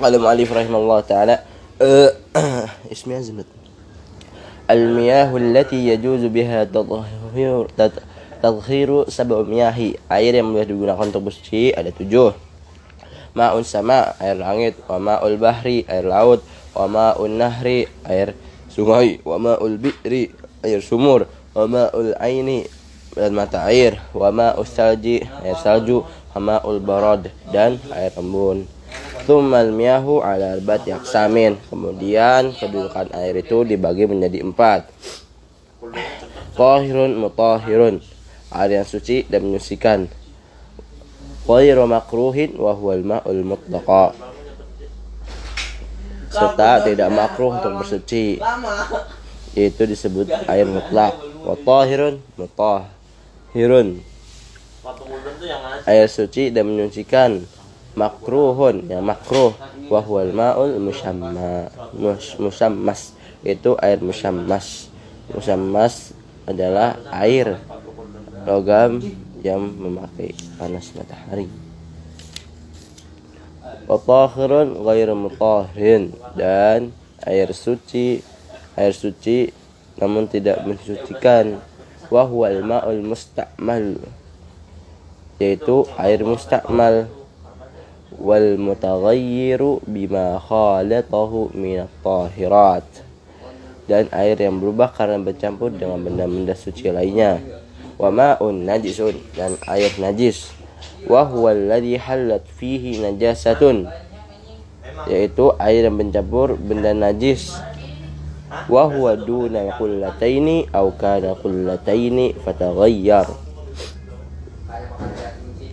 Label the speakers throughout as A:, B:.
A: قال المؤلف رحمه الله تعالى اسمي أزمت المياه التي يجوز بها تطهير تطهير سبع مياه air yang boleh digunakan untuk bersuci ada tujuh ma'un sama air langit wa ma'ul bahri air laut wa ma'un nahri air sungai wa ma'ul bi'ri air sumur wa ma'ul aini dan mata air wa ma'us salji air salju wa ma'ul barad dan air embun Tumal miyahu ala arbat yaksamin. Kemudian kedudukan air itu dibagi menjadi empat. Tahirun mutahirun. Air yang suci dan menyucikan. Ghairu makruhin wa huwal ma'ul mutlaqa. Serta tidak makruh untuk bersuci. Itu disebut air mutlak. Wa tahirun mutahirun. Air suci dan menyucikan makruhun yang makruh wahwal maul musamma musammas itu air musammas. Musammas adalah air logam yang memakai panas matahari. Watahirun ghairu mutahirin dan air suci air suci namun tidak mensucikan. Wahwal ma'ul musta'mal yaitu air mustakmal wal bima khalatahu min tahirat dan air yang berubah karena bercampur dengan benda-benda suci lainnya. Wa ma'un najisun dan air najis. Wa huwa halat fihi najasatun yaitu air yang bercampur benda najis. Wa huwa duna qullataini aw kana qullataini fataghayyar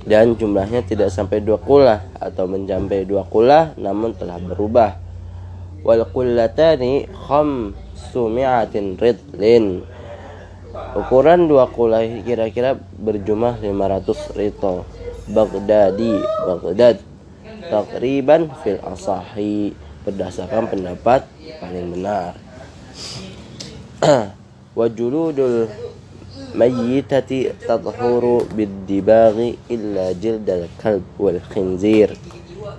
A: dan jumlahnya tidak sampai dua kulah atau mencapai dua kulah namun telah berubah. Wal kullatani khamsumi'atin ridlin. Ukuran dua kulah kira-kira berjumlah 500 rito. Baghdadi Baghdad. Takriban fil asahi. Berdasarkan pendapat paling benar. Wajuludul tadhuru bid-dibaghi illa jildal kalb wal khinzir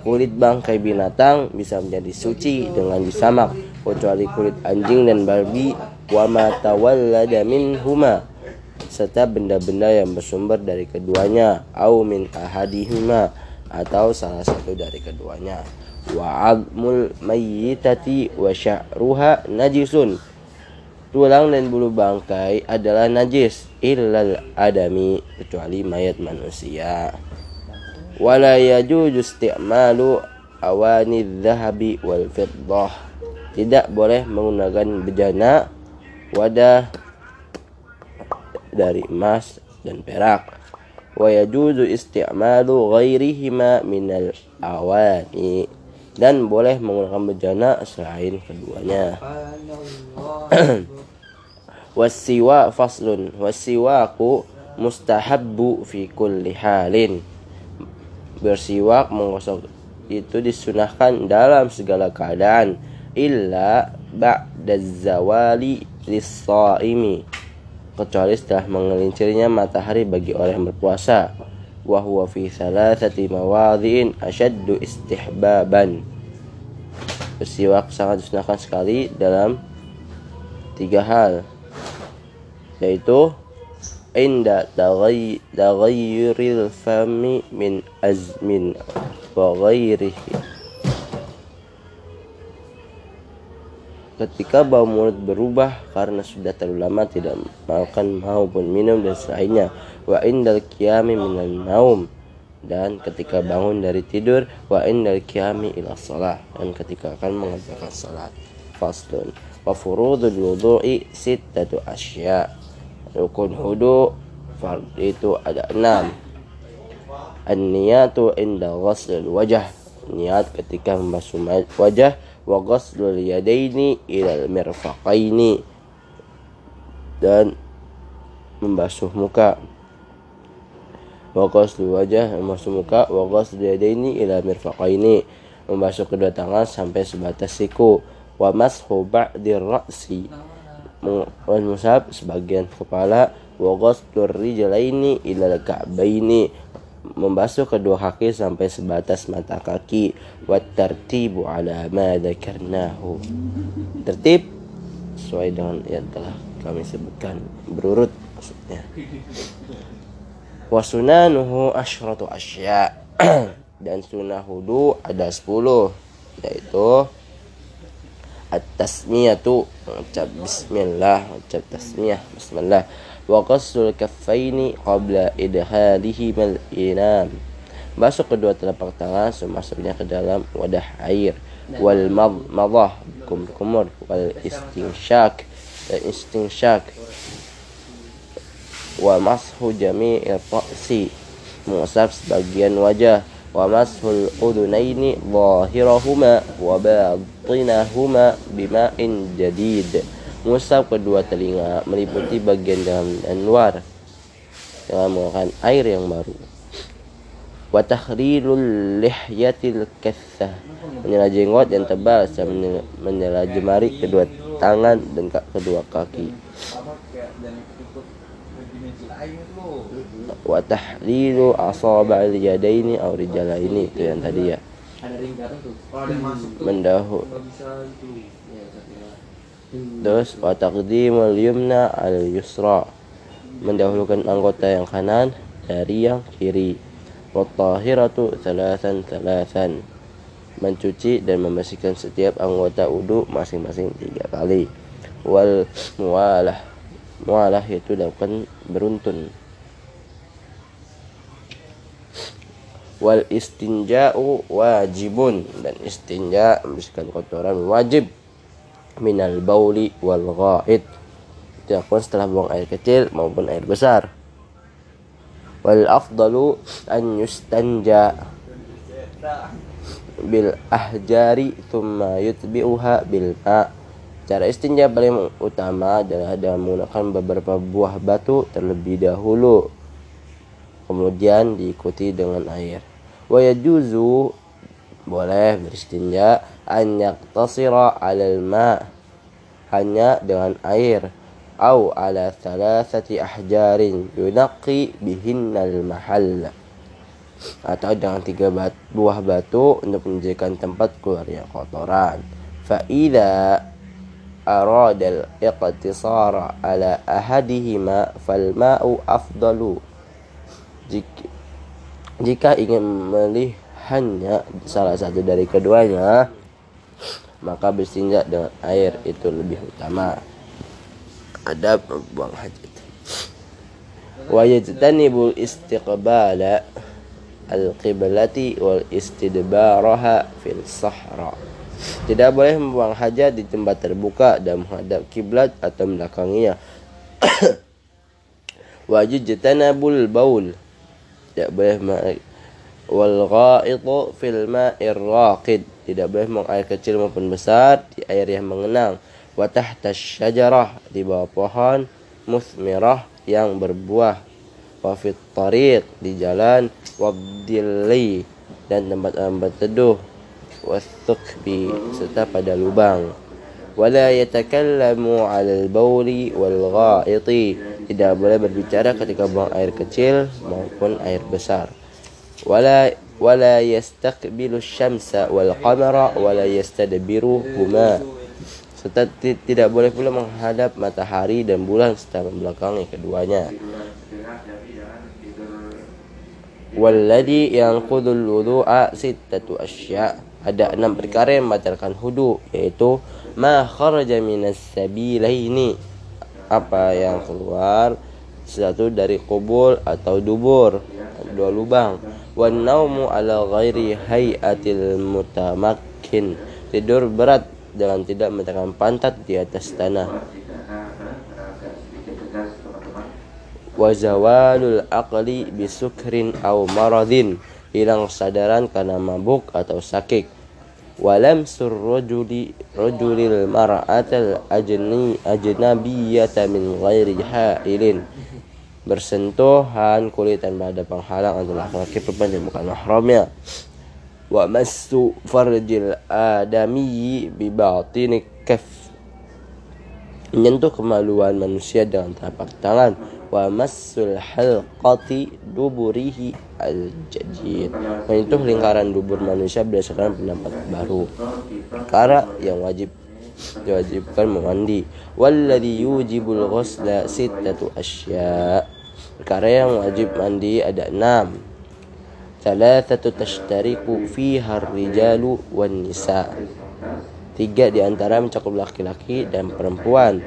A: kulit bangkai binatang bisa menjadi suci dengan disamak kecuali kulit anjing dan babi wa ma tawallada minhuma serta benda-benda yang bersumber dari keduanya au min ahadihima atau salah satu dari keduanya. Wa admul mayyitati wa sya'ruha najisun tulang dan bulu bangkai adalah najis illal adami kecuali mayat manusia. Wala yajuzu isti'malu awani dhahabi wal fiddah. Tidak boleh menggunakan bejana wadah dari emas dan perak. Wa yajuzu isti'malu ghairihima minal awani dan boleh menggunakan bejana selain keduanya. Wasiwa faslun. Wasiwaku mustahabbu fi kulli halin. Bersiwak menggosok itu disunahkan dalam segala keadaan. Illa ba'da zawali lis-shaimi kecuali setelah mengelincirnya matahari bagi orang yang berpuasa wa huwa fi thalathati mawadhi'in ashaddu istihbaban. Bersiwak sangat disunahkan sekali dalam tiga hal yaitu inda taghayyuril fami min azmin wa ghairihi ketika bau mulut berubah karena sudah terlalu lama tidak makan maupun minum dan selainnya wa indal qiyami minal naum. Dan ketika bangun dari tidur wa indal qiyami ila shalah dan ketika akan mengerjakan salat faslun wa furudul wudu'i sittatu asya. Rukun hudu fard itu ada enam. An-niyatu inda ghuslil wajah niat ketika membasuh wajah wa ghuslul yadaini ila mirfaqaini. Dan membasuh muka. Wa ghuslu wajah membasuh muka. Wa ghuslu yadaini ila mirfaqaini. Membasuh kedua tangan sampai sebatas siku. Wa mashu ba'dir ra'si. Wal musab sebagian kepala. Wa ghasdur rijlaini ila ka'baini membasuh kedua kaki sampai sebatas mata kaki. Wa tartibu ala ma dzakarnahu. Tertib sesuai dengan yang telah kami sebutkan. Berurut maksudnya. Wa sunanuhu asyratu asya. Dan sunnah wudu ada 10 yaitu at-tasmiyatu ucap bismillah ucap tasmiyah bismillah wa qassul kaffaini qabla idhalihi mal inam. Basuh kedua telapak tangan semasuknya ke dalam wadah air. Wal madah kumur. Wal istinsyak dan istinsyak wa mashu jami'il ra'si mengusap sebagian wajah. Wa mashul udunaini zahirahuma wa batinahuma bima'in jadid mengusap kedua telinga meliputi bagian dalam dan luar. Dengan menggunakan air yang baru. Wa tahrilul lihyatil kathah. Menyela jenggot yang tebal serta menyela jemari kedua tangan dan kedua kaki. Wa tahlilu asaba'il yadaini aw rijalaini. Itu yang tadi ya. Mendahu Terus wa taqdimul yumna al yusra. Mendahulukan anggota yang kanan dari yang kiri. Wa tahiratu thalathan thalathan. Mencuci dan membersihkan setiap anggota wudu masing-masing tiga kali. Wal mualah. Mualah itu dapat beruntun. Wal istinja'u wajibun dan istinja membersihkan kotoran wajib minal bauli wal ghaid. Dilakukan setelah buang air kecil maupun air besar. Wal afdalu an yustanja bil ahjari thumma yutbi'uha bil ma. Cara istinja paling utama adalah dengan menggunakan beberapa buah batu terlebih dahulu kemudian diikuti dengan air. Wa yajuzu boleh beristinja an yaktasira alal ma hanya dengan air au ala thalathati ahjarin yunaqi bihinnal mahal. Atau dengan tiga bat, buah batu untuk menjadikan tempat keluarnya kotoran. Fa idza arada al-iqtisara ala ahadihima fal ma'u afdalu. Jika, jika ingin melihatnya salah satu dari keduanya maka berstinja dengan air itu lebih utama. Adab buang hajat. Wa yajtanibul istiqbala al-qiblati wal istidbaraha fil sahra. Tidak boleh membuang hajat di tempat terbuka dan menghadap kiblat atau belakanginya wajib jetanabul baul. Tidak boleh wal ghaitu fil ma'ir raqid. Tidak boleh membuang air kecil maupun besar di air yang mengenang. Wa tahta syajarah di bawah pohon musmirah yang berbuah. Wa fit tariq di jalan. Dan tempat-tempat serta pada lubang. Wala yatakallamu 'alal bauli wal ghaiti. Tidak boleh berbicara ketika buang air kecil maupun air besar ولا ولا يستقبل الشمس والقمر ولا يستدبرهما serta tidak boleh pula menghadap matahari dan bulan serta membelakangi keduanya. Walladhi yanqudul wudu'a sittatu asya. Ada enam perkara yang membatalkan hudu yaitu ma kharaja minas sabilaini apa yang keluar satu dari kubur atau dubur dua lubang wan naumu ala ghairi hayatil mutamakkin. Tidur berat dengan tidak meletakkan pantat di atas tanah. Wa aqli bisukrin aw maradin. Hilang kesadaran karena mabuk atau sakit. Walam surrojuli rojulil mar'atal ajni ajnabiyata min ghairi hailin bersentuhan kulit tanpa ada penghalang adalah laki-laki perempuan yang bukan mahramnya. Wa massu farjil adami bi batini kaf. Menyentuh kemaluan manusia dengan telapak tangan. Wa massul halqati duburihi al jadid menyentuh lingkaran dubur manusia berdasarkan pendapat baru. Perkara yang wajib diwajibkan memandi walladhi yujibul ghusla sittatu asya perkara yang wajib mandi ada enam. Thalathatu tashtariku fiha rijalu wan nisa. Tiga di antara mencakup laki-laki dan perempuan.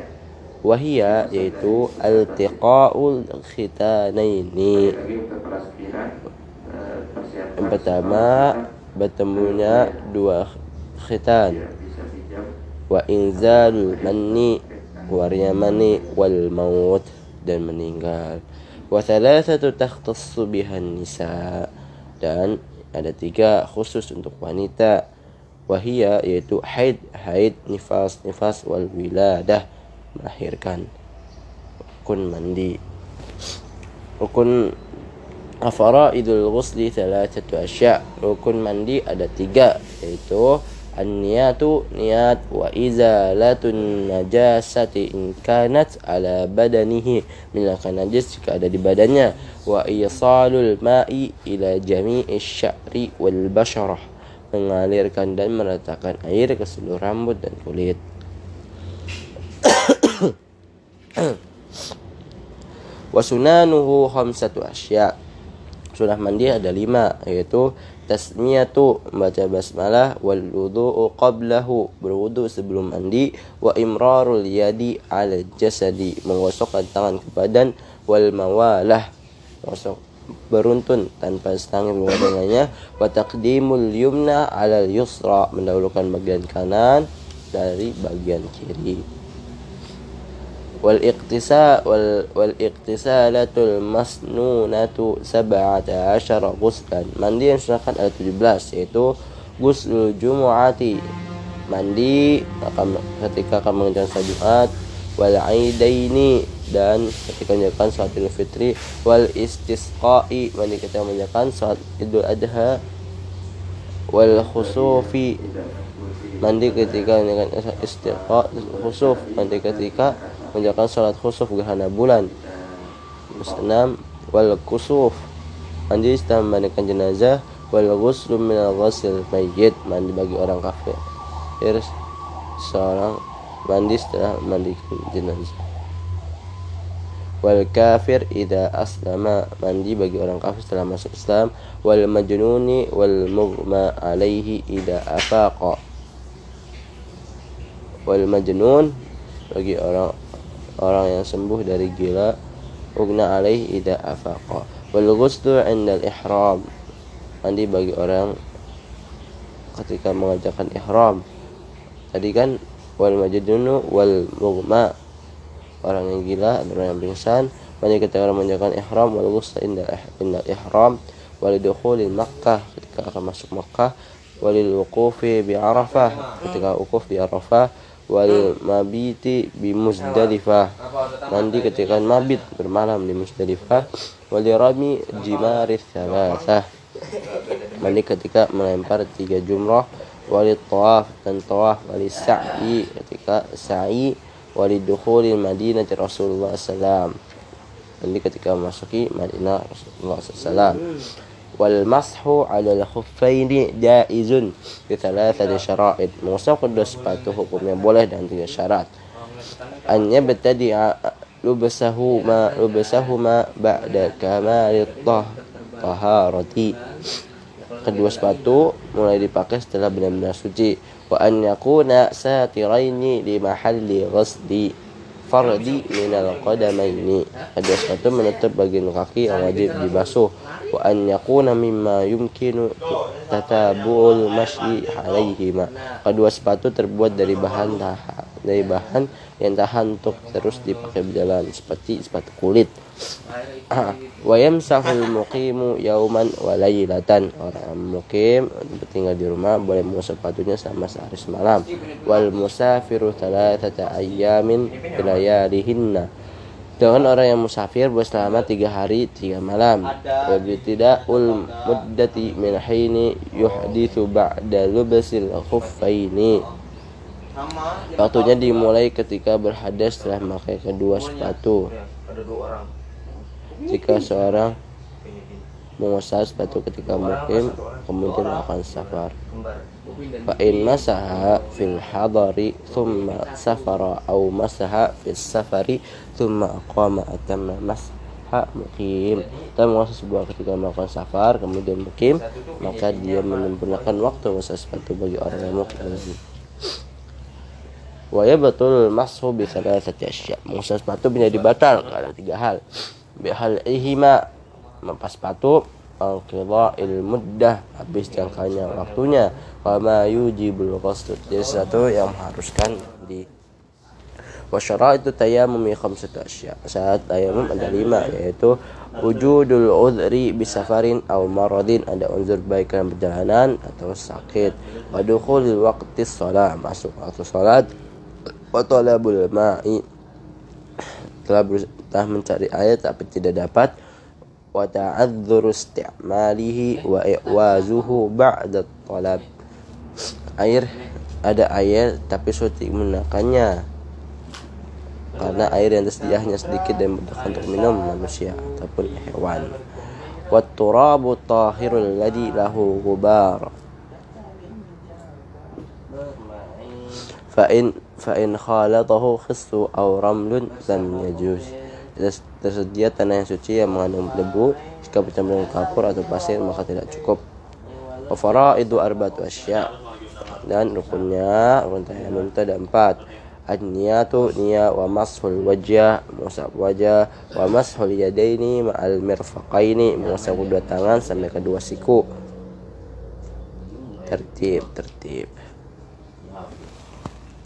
A: Wahia yaitu Al-tiqa'ul khitanaini. Yang pertama Bertemunya dua khitan. Wa inzalul manni Warnya mani wal maut Dan meninggal Wa thalathatu takhtassu bihan nisa' dan ada tiga khusus untuk wanita. Wahia yaitu haid haid nifas nifas wal wiladah. Melahirkan rukun mandi. Rukun idul ghusli thalathatu asya. Rukun mandi ada tiga yaitu an-niyatu niat wa izalatun najasati in kanat ala badanihi. Menghilangkan najis jika ada di badannya. Wa isalul ma'i ila jami'i sya'ri wal basharah. Mengalirkan dan meratakan air ke seluruh rambut dan kulit. Wa sunanuhu khamsatu asya. Sunah mandi ada lima yaitu tasmiyatu membaca basmalah wal wudu'u qablahu berwudu sebelum mandi wa imrarul yadi ala jasadi menggosokkan tangan ke badan wal mawalah gosok beruntun tanpa setangin dengannya wa taqdimul yumna ala yusra mendahulukan bagian kanan dari bagian kiri wal iqtisa wal wal iqtisalatul masnunatu sab'ata asyara ghuslan. Mandi yang sunahkan ada 17 yaitu ghuslul jumu'ati. Mandi ketika akan mengerjakan salat Jumat wal aidaini dan ketika menjalankan salat Idul Fitri wal istisqa'i mandi ketika menjalankan salat Idul Adha wal khusufi mandi ketika menjalankan istisqa khusuf mandi ketika menjalankan salat khusuf gerhana bulan. Enam wal kusuf. Mandi setelah memandikan jenazah wal ghuslu min al ghusl mayyit. Mandi bagi orang kafir. Terus seorang mandi setelah memandikan jenazah. Wal kafir ida aslama. Mandi bagi orang kafir setelah masuk Islam. Wal majnuni wal mughma alaihi ida afaqa. Wal majnun bagi orang orang yang sembuh dari gila ugna alaih ida afaqa. Wal ghuslu 'inda ihram. Mandi bagi orang ketika mengerjakan ihram. Tadi kan wal majnunu wal mughma. Orang yang gila dan orang yang pingsan. Mandi ketika orang mengerjakan ihram wal ghuslu 'inda inda ihram. Wal dukhulil makkah ketika akan masuk makkah. Walil wuqufi bi arafah ketika wukuf di arafah wal mabiti bi Muzdalifah. Mandi ketika mabit bermalam di Muzdalifah. Wal rami jimaris thalathah mandi ketika melempar tiga jumrah. Wali tawaf dan tawaf wali sa'i ketika sa'i. Wali dukhulil madinah Rasulullah SAW mandi ketika memasuki Madinah Rasulullah SAW wal mashu ala al-khuffaini jaizun. Bi thalathati syara'id. Mengusap kedua sepatu hukumnya boleh dan tiga syarat. An yabtadi'a lubsahuma lubsahuma ba'da kamalit taharati kedua sepatu mulai dipakai setelah benar-benar suci. Wa an yakuna satiraini li mahalli ghasli fardi minal qadamaini. Kedua sepatu menutup bagian kaki yang wajib dibasuh. Wa an yakuna mimma yumkinu tatabul masyi alaihima. Kedua sepatu terbuat dari bahan tahan dari bahan yang tahan untuk terus dipakai berjalan seperti sepatu kulit. Wa yamsahul muqimu yauman wa laylatan. Orang mukim tinggal di rumah boleh mengusap sepatunya sama sehari semalam. Wal musafiru thalathata ayyamin bilayalihinna dengan orang yang musafir selama tiga hari tiga malam. Tidak ul muddati min hini yuhdithu ba'da lubsil khuffaini waktunya dimulai ketika berhadas setelah memakai kedua sepatu. Jika seorang mengusaha sepatu ketika mukim kemudian akan safar. Fa in masaha fil hadari thumma safara au masaha fis safari thumma aqama atamma masha mukim. Kita menguasai sebuah ketika melakukan safar kemudian mukim maka dia menyempurnakan waktu masa sepatu bagi orang yang mukim wa betul mashu bi salasati asya. Menguasai sepatu menjadi batal ada tiga hal. Bihal ihima mempas sepatu il muddah habis jangkanya waktunya. Wama yujibul qasd jadi satu yang mengharuskan di wasyara itu tayamum khamsatu asya. Saat tayamum ada lima yaitu wujudul udhri bisafarin aw maradin. Ada unsur baik dalam perjalanan atau sakit. Wa dukhulil waqti masuk waktu salat wa talabul ma'i. Telah berusaha mencari air tapi tidak dapat. Wa ta'adzuru isti'malihi wa i'wazuhu ba'da talab. Air ada air tapi sulit menggunakannya. Karena air yang tersedia hanya sedikit dan mudah untuk minum manusia ataupun hewan. Wa turabu tahirul ladhi lahu gubar fa in fa in khalatahu khissu aw ramlun lam yajuz tersedia tanah yang suci yang mengandung debu jika bercampur dengan kapur atau pasir maka tidak cukup. Wafara itu arba'atu asya. Dan rukunnya rukun tayamum itu ada empat. An-niyatu niya wa mashul wajah mengusap wajah wa mashul yadaini ma'al mirfaqaini. Mengusap kedua tangan sampai kedua siku. Tertib tertib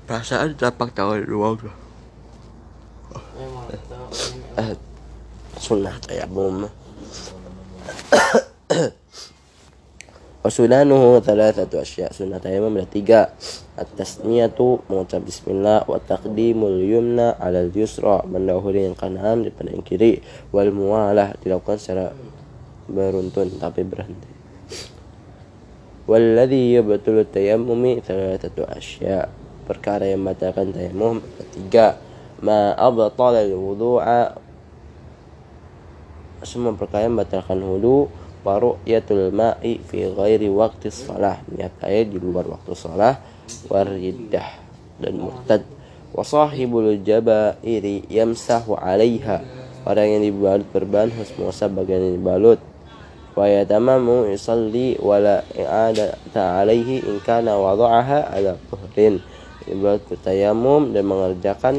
A: perasaan telapak tangan doang eh, sunnah tayamum Wasunanuhu thalathatu asya. Sunnah tayamum ada tiga. At-tasniyatu mengucap bismillah. Wa taqdimul yumna ala yusra. Mendahului yang kanan daripada yang kiri. Wal mualah dilakukan secara beruntun tapi berhenti. Walladhi yabtul tayammumi thalathatu asya Perkara yang membatalkan tayamum tiga ma abtala al-wudu'a. Semua perkara membatalkan wudu wa ru'yatul ma'i fi ghairi waqti shalah niat air di luar waktu shalah wariddah dan murtad. Wa sahibul jabairi yamsahu 'alaiha. Orang yang dibalut berban harus mengusap bagian yang dibalut. Wa yatamamu yusalli wa la i'adata in kana wada'aha ala tuhrin dibalut bertayamum dan mengerjakan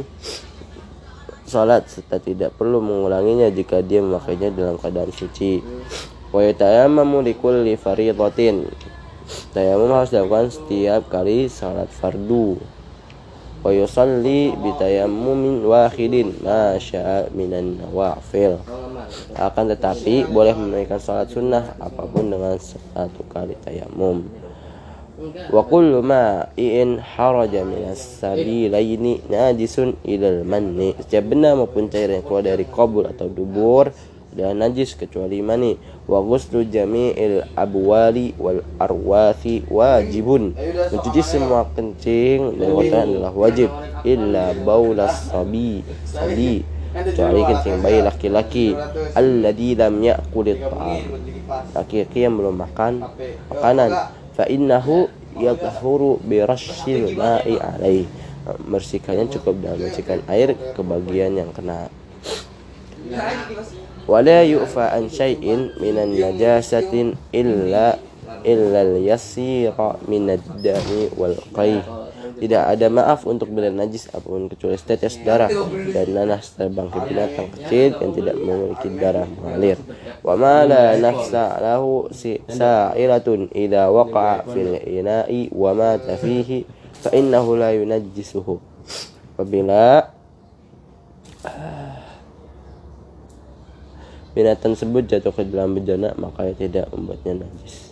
A: salat serta tidak perlu mengulanginya jika dia memakainya dalam keadaan suci. Wa yatayammamu likulli fardhatin. Tayamum harus dilakukan setiap kali salat fardu. Wa yusalli bitayammumin wahidin ma syaa minan nawafil. Akan tetapi boleh menunaikan salat sunnah apa pun dengan satu kali tayamum wa kullu in haraja minas sabilaini najisun ilal manni. Setiap benda maupun cair yang keluar dari kabul atau dubur dan najis kecuali mani. Wa ghuslu jami'il abwali wal arwathi wajibun. Mencuci semua kencing dan kotoran adalah wajib. Illa baulas sabi sabi. Kecuali kencing bayi laki-laki. Alladhi lam ya'kulit ta'am. Laki-laki yang belum makan makanan fa innahu yadhuru bi rasyil ma'i alaih bersihkannya cukup dengan membersihkan air ke bagian yang kena. Wala yu'fa an syai'in minan najasatin illa illa al-yasira minad dami wal qayh tidak ada maaf untuk bila najis apa pun kecuali tetes darah dan nanas terbangkit binatang kecil yang tidak memiliki darah mengalir. Wa ma la nafsa lahu sa'iratun idza waqa'a fil ina'i wa mata fihi fa innahu la yunajjisuhu. Apabila binatang tersebut jatuh ke dalam bejana maka tidak membuatnya najis.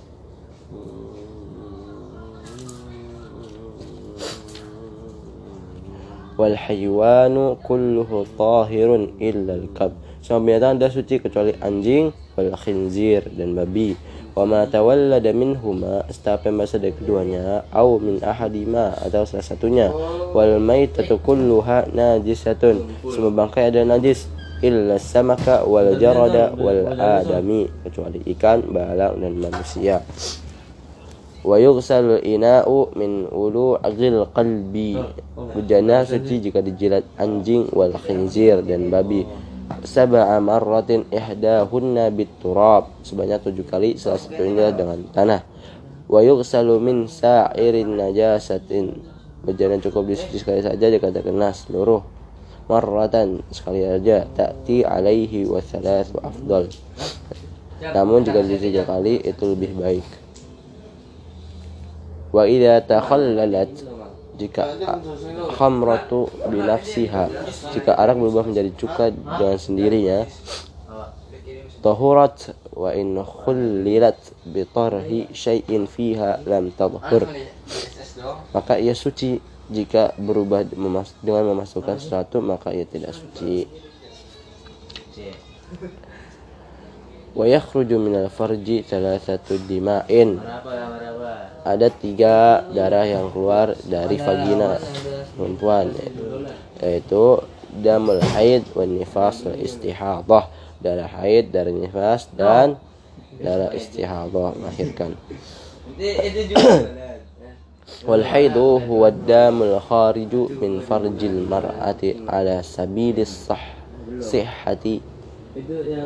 A: Wal haywanu kulluhu tahirun illa al kab semua binatang adalah suci kecuali anjing wal khinzir dan babi. wa ma tawallada minhuma setiap yang dari keduanya au min ahadima atau salah satunya. wal maitatu kulluha najisatun semua bangkai ada najis. illa samaka wal jarada wal adami kecuali ikan, balalang dan manusia. Wa yughsalu ina'u min ulu'il qalbi. Bejana suci jika dijilat anjing wal khinzir dan babi. Sab'a marratin ihdahunna biturab. Sebanyak tujuh kali salah satunya dengan tanah. Wa yughsalu min sa'irin najasatin cukup dicuci sekali saja jika terkena seluruh marratan sekali saja ta'ti alaihi wa thalath wa afdal namun jika dicuci tiga kali itu lebih baik wa idza takhallalat jika khamratu binafsiha jika arak berubah menjadi cuka dengan sendirinya tahurat wa in khullilat bi tarhi syai'in fiha lam tadhhur. Maka ia suci. Jika berubah dengan memasukkan sesuatu maka ia tidak suci wa yakhruju minal farji salah satu dimain ada tiga darah yang keluar dari vagina perempuan yaitu damul haid wa nifas wa istihadah. Darah haid dari nifas dan darah istihadah melahirkan. Wal haidu huwa damul khariju min farjil mar'ati ala sabilis sah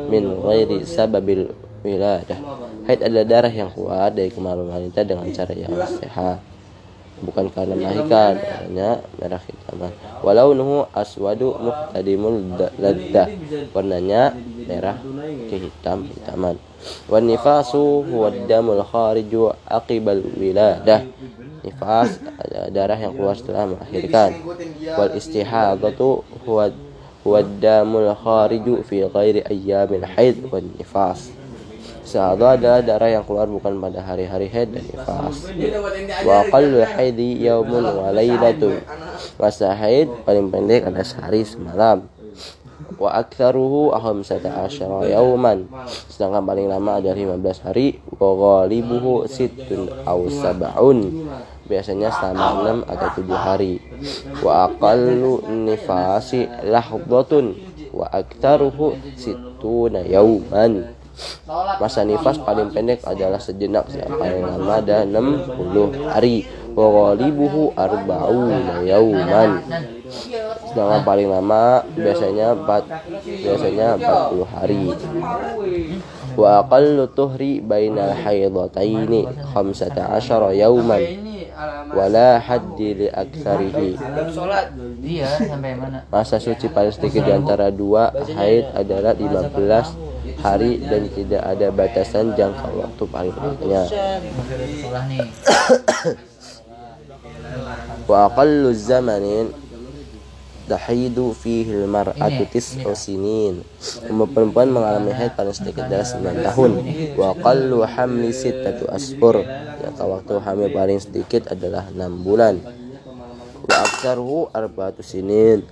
A: min ghairi sababil wiladah. Haid adalah darah yang keluar dari kemaluan wanita dengan cara yang sehat. Bukan karena melahirkan hanya merah hitaman walau nuhu aswadu muhtadimul ladda. warnanya merah kehitam hitaman. Wan nifasu huwa damul khariju aqibal wiladah. Nifas darah yang keluar setelah melahirkan. wal istihadatu huwa huwa damul khariju fi ghairi ayyamil haid wan nifas Istihadah adalah darah yang keluar bukan pada hari-hari haid dan nifas. Wa aqallu haidi yaumun wa lailatun. Masa haid paling pendek ada sehari semalam. Wa aktsaruhu khamsata asyara yauman. Sedangkan paling lama ada 15 hari. Wa ghalibuhu sittun aw sab'un. Biasanya selama 6 atau 7 hari. Wa aqallu nifasi lahdhatun wa aktsaruhu sittuna yauman Masa nifas paling pendek adalah sejenak yang lama ada 60 hari. Wa ghalibuhu arba'una yauman. Sedangkan paling lama biasanya 4 biasanya 40 hari. Wa aqallu tuhri bainal haidataini 15 yauman. Wala haddi li aktsarihi. Masa suci paling sedikit di antara dua haid adalah 15 hari dan tidak ada batasan jangka waktu paling banyaknya. Wa aqallu zamanin tahidu fihi al-mar'atu tis'u sinin. Perempuan mengalami haid paling sedikit adalah 9 tahun. Wa aqallu hamli sittatu ashur. Jangka waktu hamil paling sedikit adalah 6 bulan. Wa aktsaruhu arba'atu sinin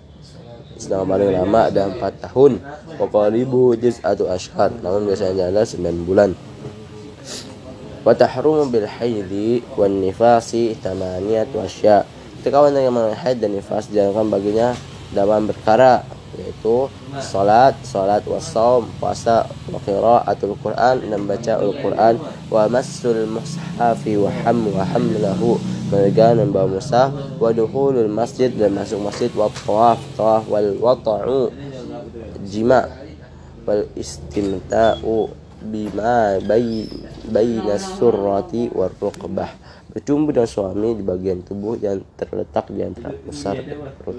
A: sedang paling lama ada 4 tahun waqalibu atau ashar namun biasanya adalah 9 bulan wa tahrumu bil haidi wan nifasi tamaniyatu asya wanita yang haid dan nifas dijalankan baginya dalam berkara yaitu salat, salat wasaum, puasa, wa qiraatul Quran dan baca Al-Quran. Wa massul mushafi wa ham wa hamlahu memegang dan bawa mushaf wa dukhulul masjid dan masuk masjid. Wa tawaf tawaf wal wata'u jima wal istimta'u bima bayna surrati war rukbah bercumbu dengan suami di bagian tubuh yang terletak di antara pusar dan perut.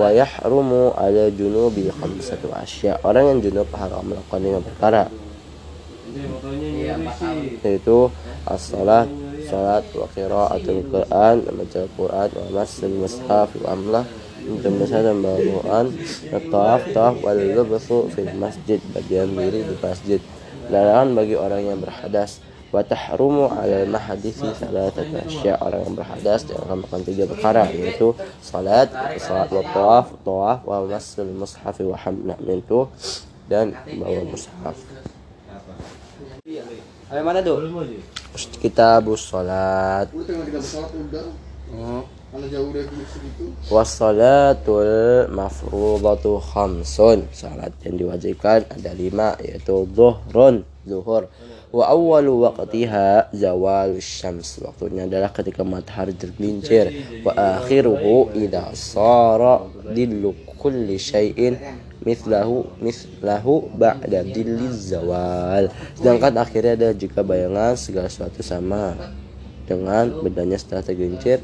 A: wa yahrumu ala junubi khamsatu asya. Orang yang junub haram melakukan lima perkara. Yaitu as-salat salat wa qiraatul Quran membaca Quran wa masul mushaf wa amlah membaca dan bawaan tawaf tawaf wal lubsu fil masjid bagian diri di masjid larangan bagi orang yang berhadas wa tahrumu ala mahadisi salatata asya orang yang berhadas jangan makan tiga perkara yaitu salat salat wa tawaf tawaf wa masul mushaf wa hamna mintu dan bawa mushaf Ayo mana tuh? Kita bus salat. Oh. Wassalatul mafrudatu khamsun. Salat yang diwajibkan ada lima Yaitu zuhrun Zuhur. Wa awwalu waqtiha zawal syams. Waktunya adalah ketika matahari tergelincir. Wa akhiruhu idha sara dillu kulli syai'in mislahu mislahu ba'da dilli zawal. Sedangkan akhirnya ada jika bayangan segala sesuatu sama dengan bedanya setelah tergelincir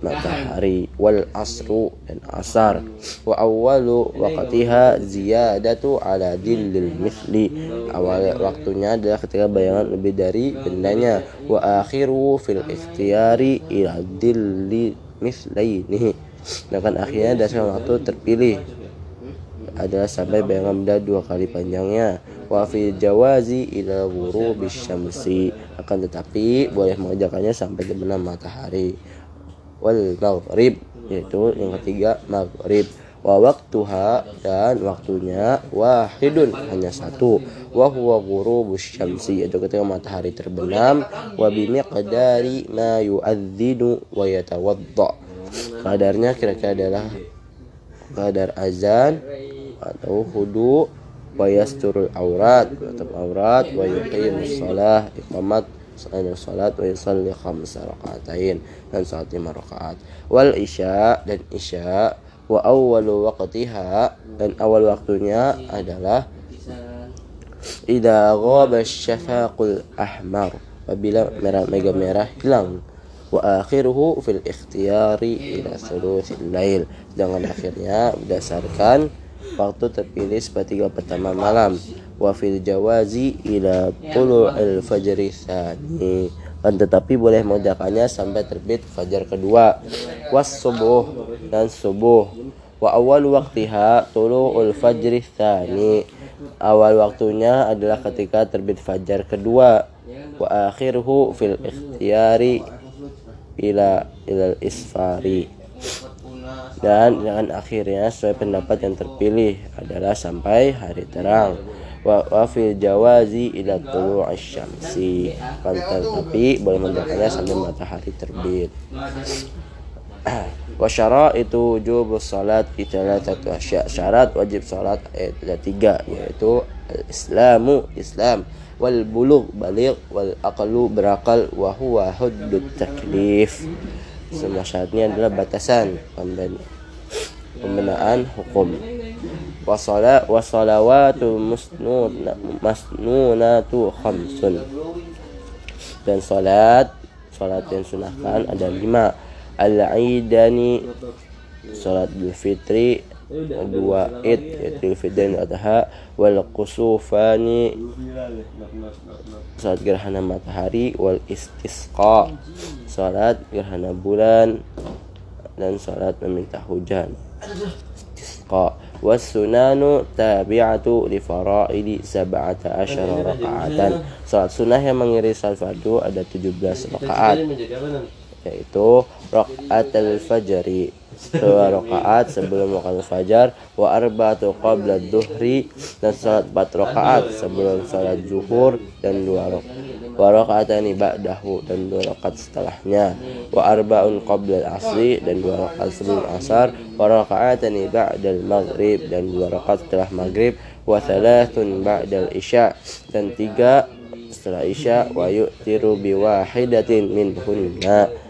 A: matahari wal asru dan asar. Wa awwalu waqtiha ziyadatu ala dillil mithli awal waktunya adalah ketika bayangan lebih dari bendanya. Wa akhiru fil ikhtiyari ila dilli mithlaini sedangkan akhirnya dasar waktu terpilih adalah sampai bayangan benda dua kali panjangnya. Wa fi jawazi ila ghurubi syamsi. Akan tetapi boleh mengerjakannya sampai terbenam matahari wal maghrib yaitu yang ketiga maghrib. Wa waktuha dan waktunya wahidun hanya satu. Wa huwa ghurubus syamsi yaitu ketika matahari terbenam. Wa bi miqdari ma yu'adzinu wa yatawadda. Kadarnya kira-kira adalah kadar azan atau hudu wa yasturul aurat tutup aurat wa yuqimus shalah iqamat Salat salat wa yusalli khamsa rakaatain dan salat lima rakaat. Wal isya dan isya wa awwalu waqtiha dan awal waktunya adalah idza ghaba syafaqul ahmar apabila merah mega merah hilang. Wa akhiruhu fil ikhtiyari ila thuluthil lail. Dengan akhirnya berdasarkan waktu terpilih sepertiga pertama malam wa fil jawazi ila al fajri tsani. Kan tetapi boleh mengerjakannya sampai terbit fajar kedua. Was subuh dan subuh. Wa awal waktiha al fajri tsani. Awal waktunya adalah ketika terbit fajar kedua. Wa akhiruhu fil ikhtiyari ila ila isfari. Dan dengan akhirnya sesuai pendapat yang terpilih adalah sampai hari terang wa, wa fil jawazi ila tulu'i syamsi. Kan tapi boleh menjalankannya sampai matahari terbit. Wa itu wujub salat satu asya syarat wajib salat ada tiga yaitu islamu islam. Wal bulugh baligh wal aqlu berakal wa huwa huddut taklif. Semua syaratnya adalah batasan pembenaan hukum wasala wasalawatu musnuna masnunatu khamsun dan salat salat yang sunahkan ada lima. Al-aidani salat Idul Fitri dua id yaitu Fitri dan Adha. Wal kusufani salat gerhana matahari. Wal istisqa salat gerhana bulan. Dan salat meminta hujan istisqa Wasunanu tabi'atu li faraidi sab'ata asyara raka'atan. Salat sunnah yang mengiringi salat fardu ada 17 rakaat. Yaitu rakaat al-fajri dua rakaat sebelum waktu fajar wa arba'atu qabla duhri dan salat empat rakaat sebelum salat zuhur dan dua rakaat. Wa raka'atani ba'dahu dan dua rakaat setelahnya. Wa arba'un qabla al-asri dan dua rakaat sebelum asar. Wa raka'atani ba'dal maghrib dan dua rakaat setelah maghrib. Wa thalathun ba'dal isya dan tiga setelah isya wa yu'tiru bi wahidatin minhunna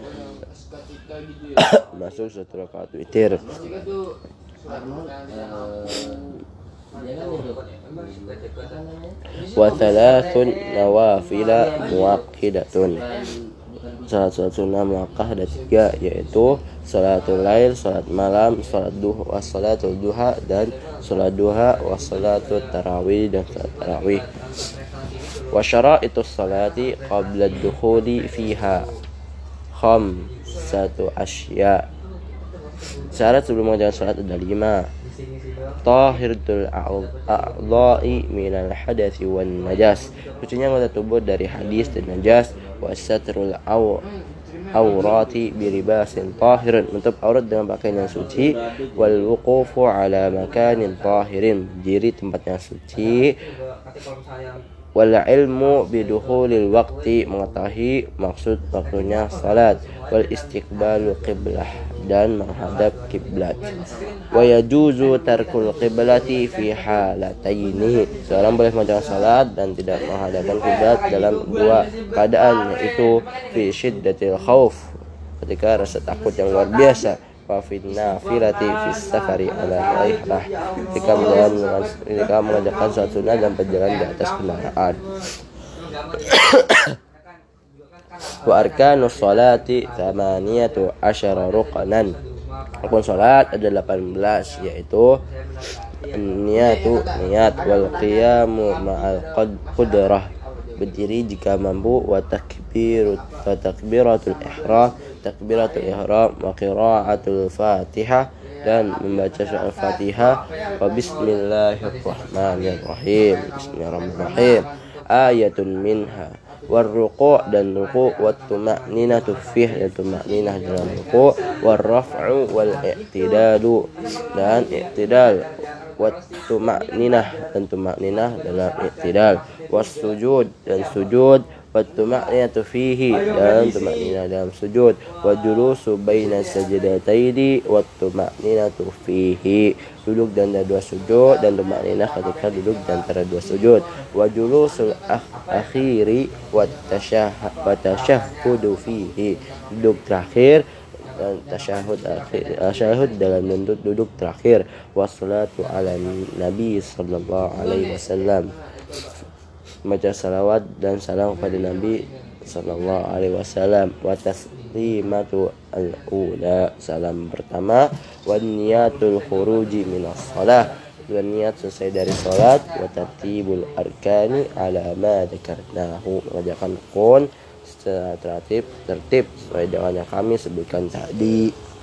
A: masuk satu rakaat witir wa thalathun nawafila muwakkidatun. Salat salat sunnah muakkah ada tiga yaitu salatul lail, salat malam, salat duha, was salatul duha dan salat duha, was salatul tarawih dan salat tarawih. Wa syara'itus salati qabla dukhuli fiha. Kham satu asya. Syarat sebelum mengerjakan salat ada lima. Tahiratul a'dha'i minal hadathi wan najas. Sucinya anggota tubuh dari hadis dan najas. Wa satrul aw aurati biribasin tahirin menutup aurat dengan pakaian yang suci. Wal wuqufu ala makanin tahirin. Diri tempat yang suci wal ilmu biduhulil waqti mengetahui maksud waktunya salat. Wal istiqbalu qiblah dan menghadap kiblat. Wa yajuzu tarkul qiblati fi halataini. Seorang boleh menjalankan salat dan tidak menghadapkan kiblat dalam dua keadaan yaitu fi syiddatil khauf ketika rasa takut yang luar biasa wafid nafilati fis safari ala raihlah ketika menjalankan ketika mengerjakan sholat sunnah dan berjalan di atas kendaraan. Wa arkanus salati thamaniyatu asyara ruqanan. Rukun salat ada 18 yaitu niatu niat wal qiyamu ma'al qudrah. Berdiri jika mampu wa takbirut wa takbiratul ihram takbiratul ihram wa qiraatul fatihah dan membaca surah al-fatihah. Wa bismillahirrahmanirrahim. Bismillahirrahmanirrahim. Ayatun minha. Warruku dan ruku wa tuma'ninatu fih. Dan tuma'ninah dalam ruku warraf'u wal i'tidalu dan i'tidal. Wa tuma'ninah dan tuma'ninah dalam i'tidal. Was sujud dan sujud Wattuma'niyatu fihi dan tuma'nina dalam sujud. Wa julusu baina sajdataini wattuma'ninatu fihi. Duduk dan ada dua sujud dan tuma'nina ketika duduk dan antara dua sujud. Wa julusul akhiri wa tashahhudu fihi. Duduk terakhir dan tasyahud akhir tasyahud dalam duduk terakhir. Wassalatu ala nabi sallallahu alaihi wasallam baca salawat dan salam kepada Nabi Sallallahu Alaihi Wasallam. Wa taslimatu al-ula. Salam pertama. Wa niyatul khuruji minas salah. Dan niat selesai dari salat wa tatibul arkani ala ma dzakarnahu. Mengerjakan kon secara tertib tertib sesuai dengan yang kami sebutkan tadi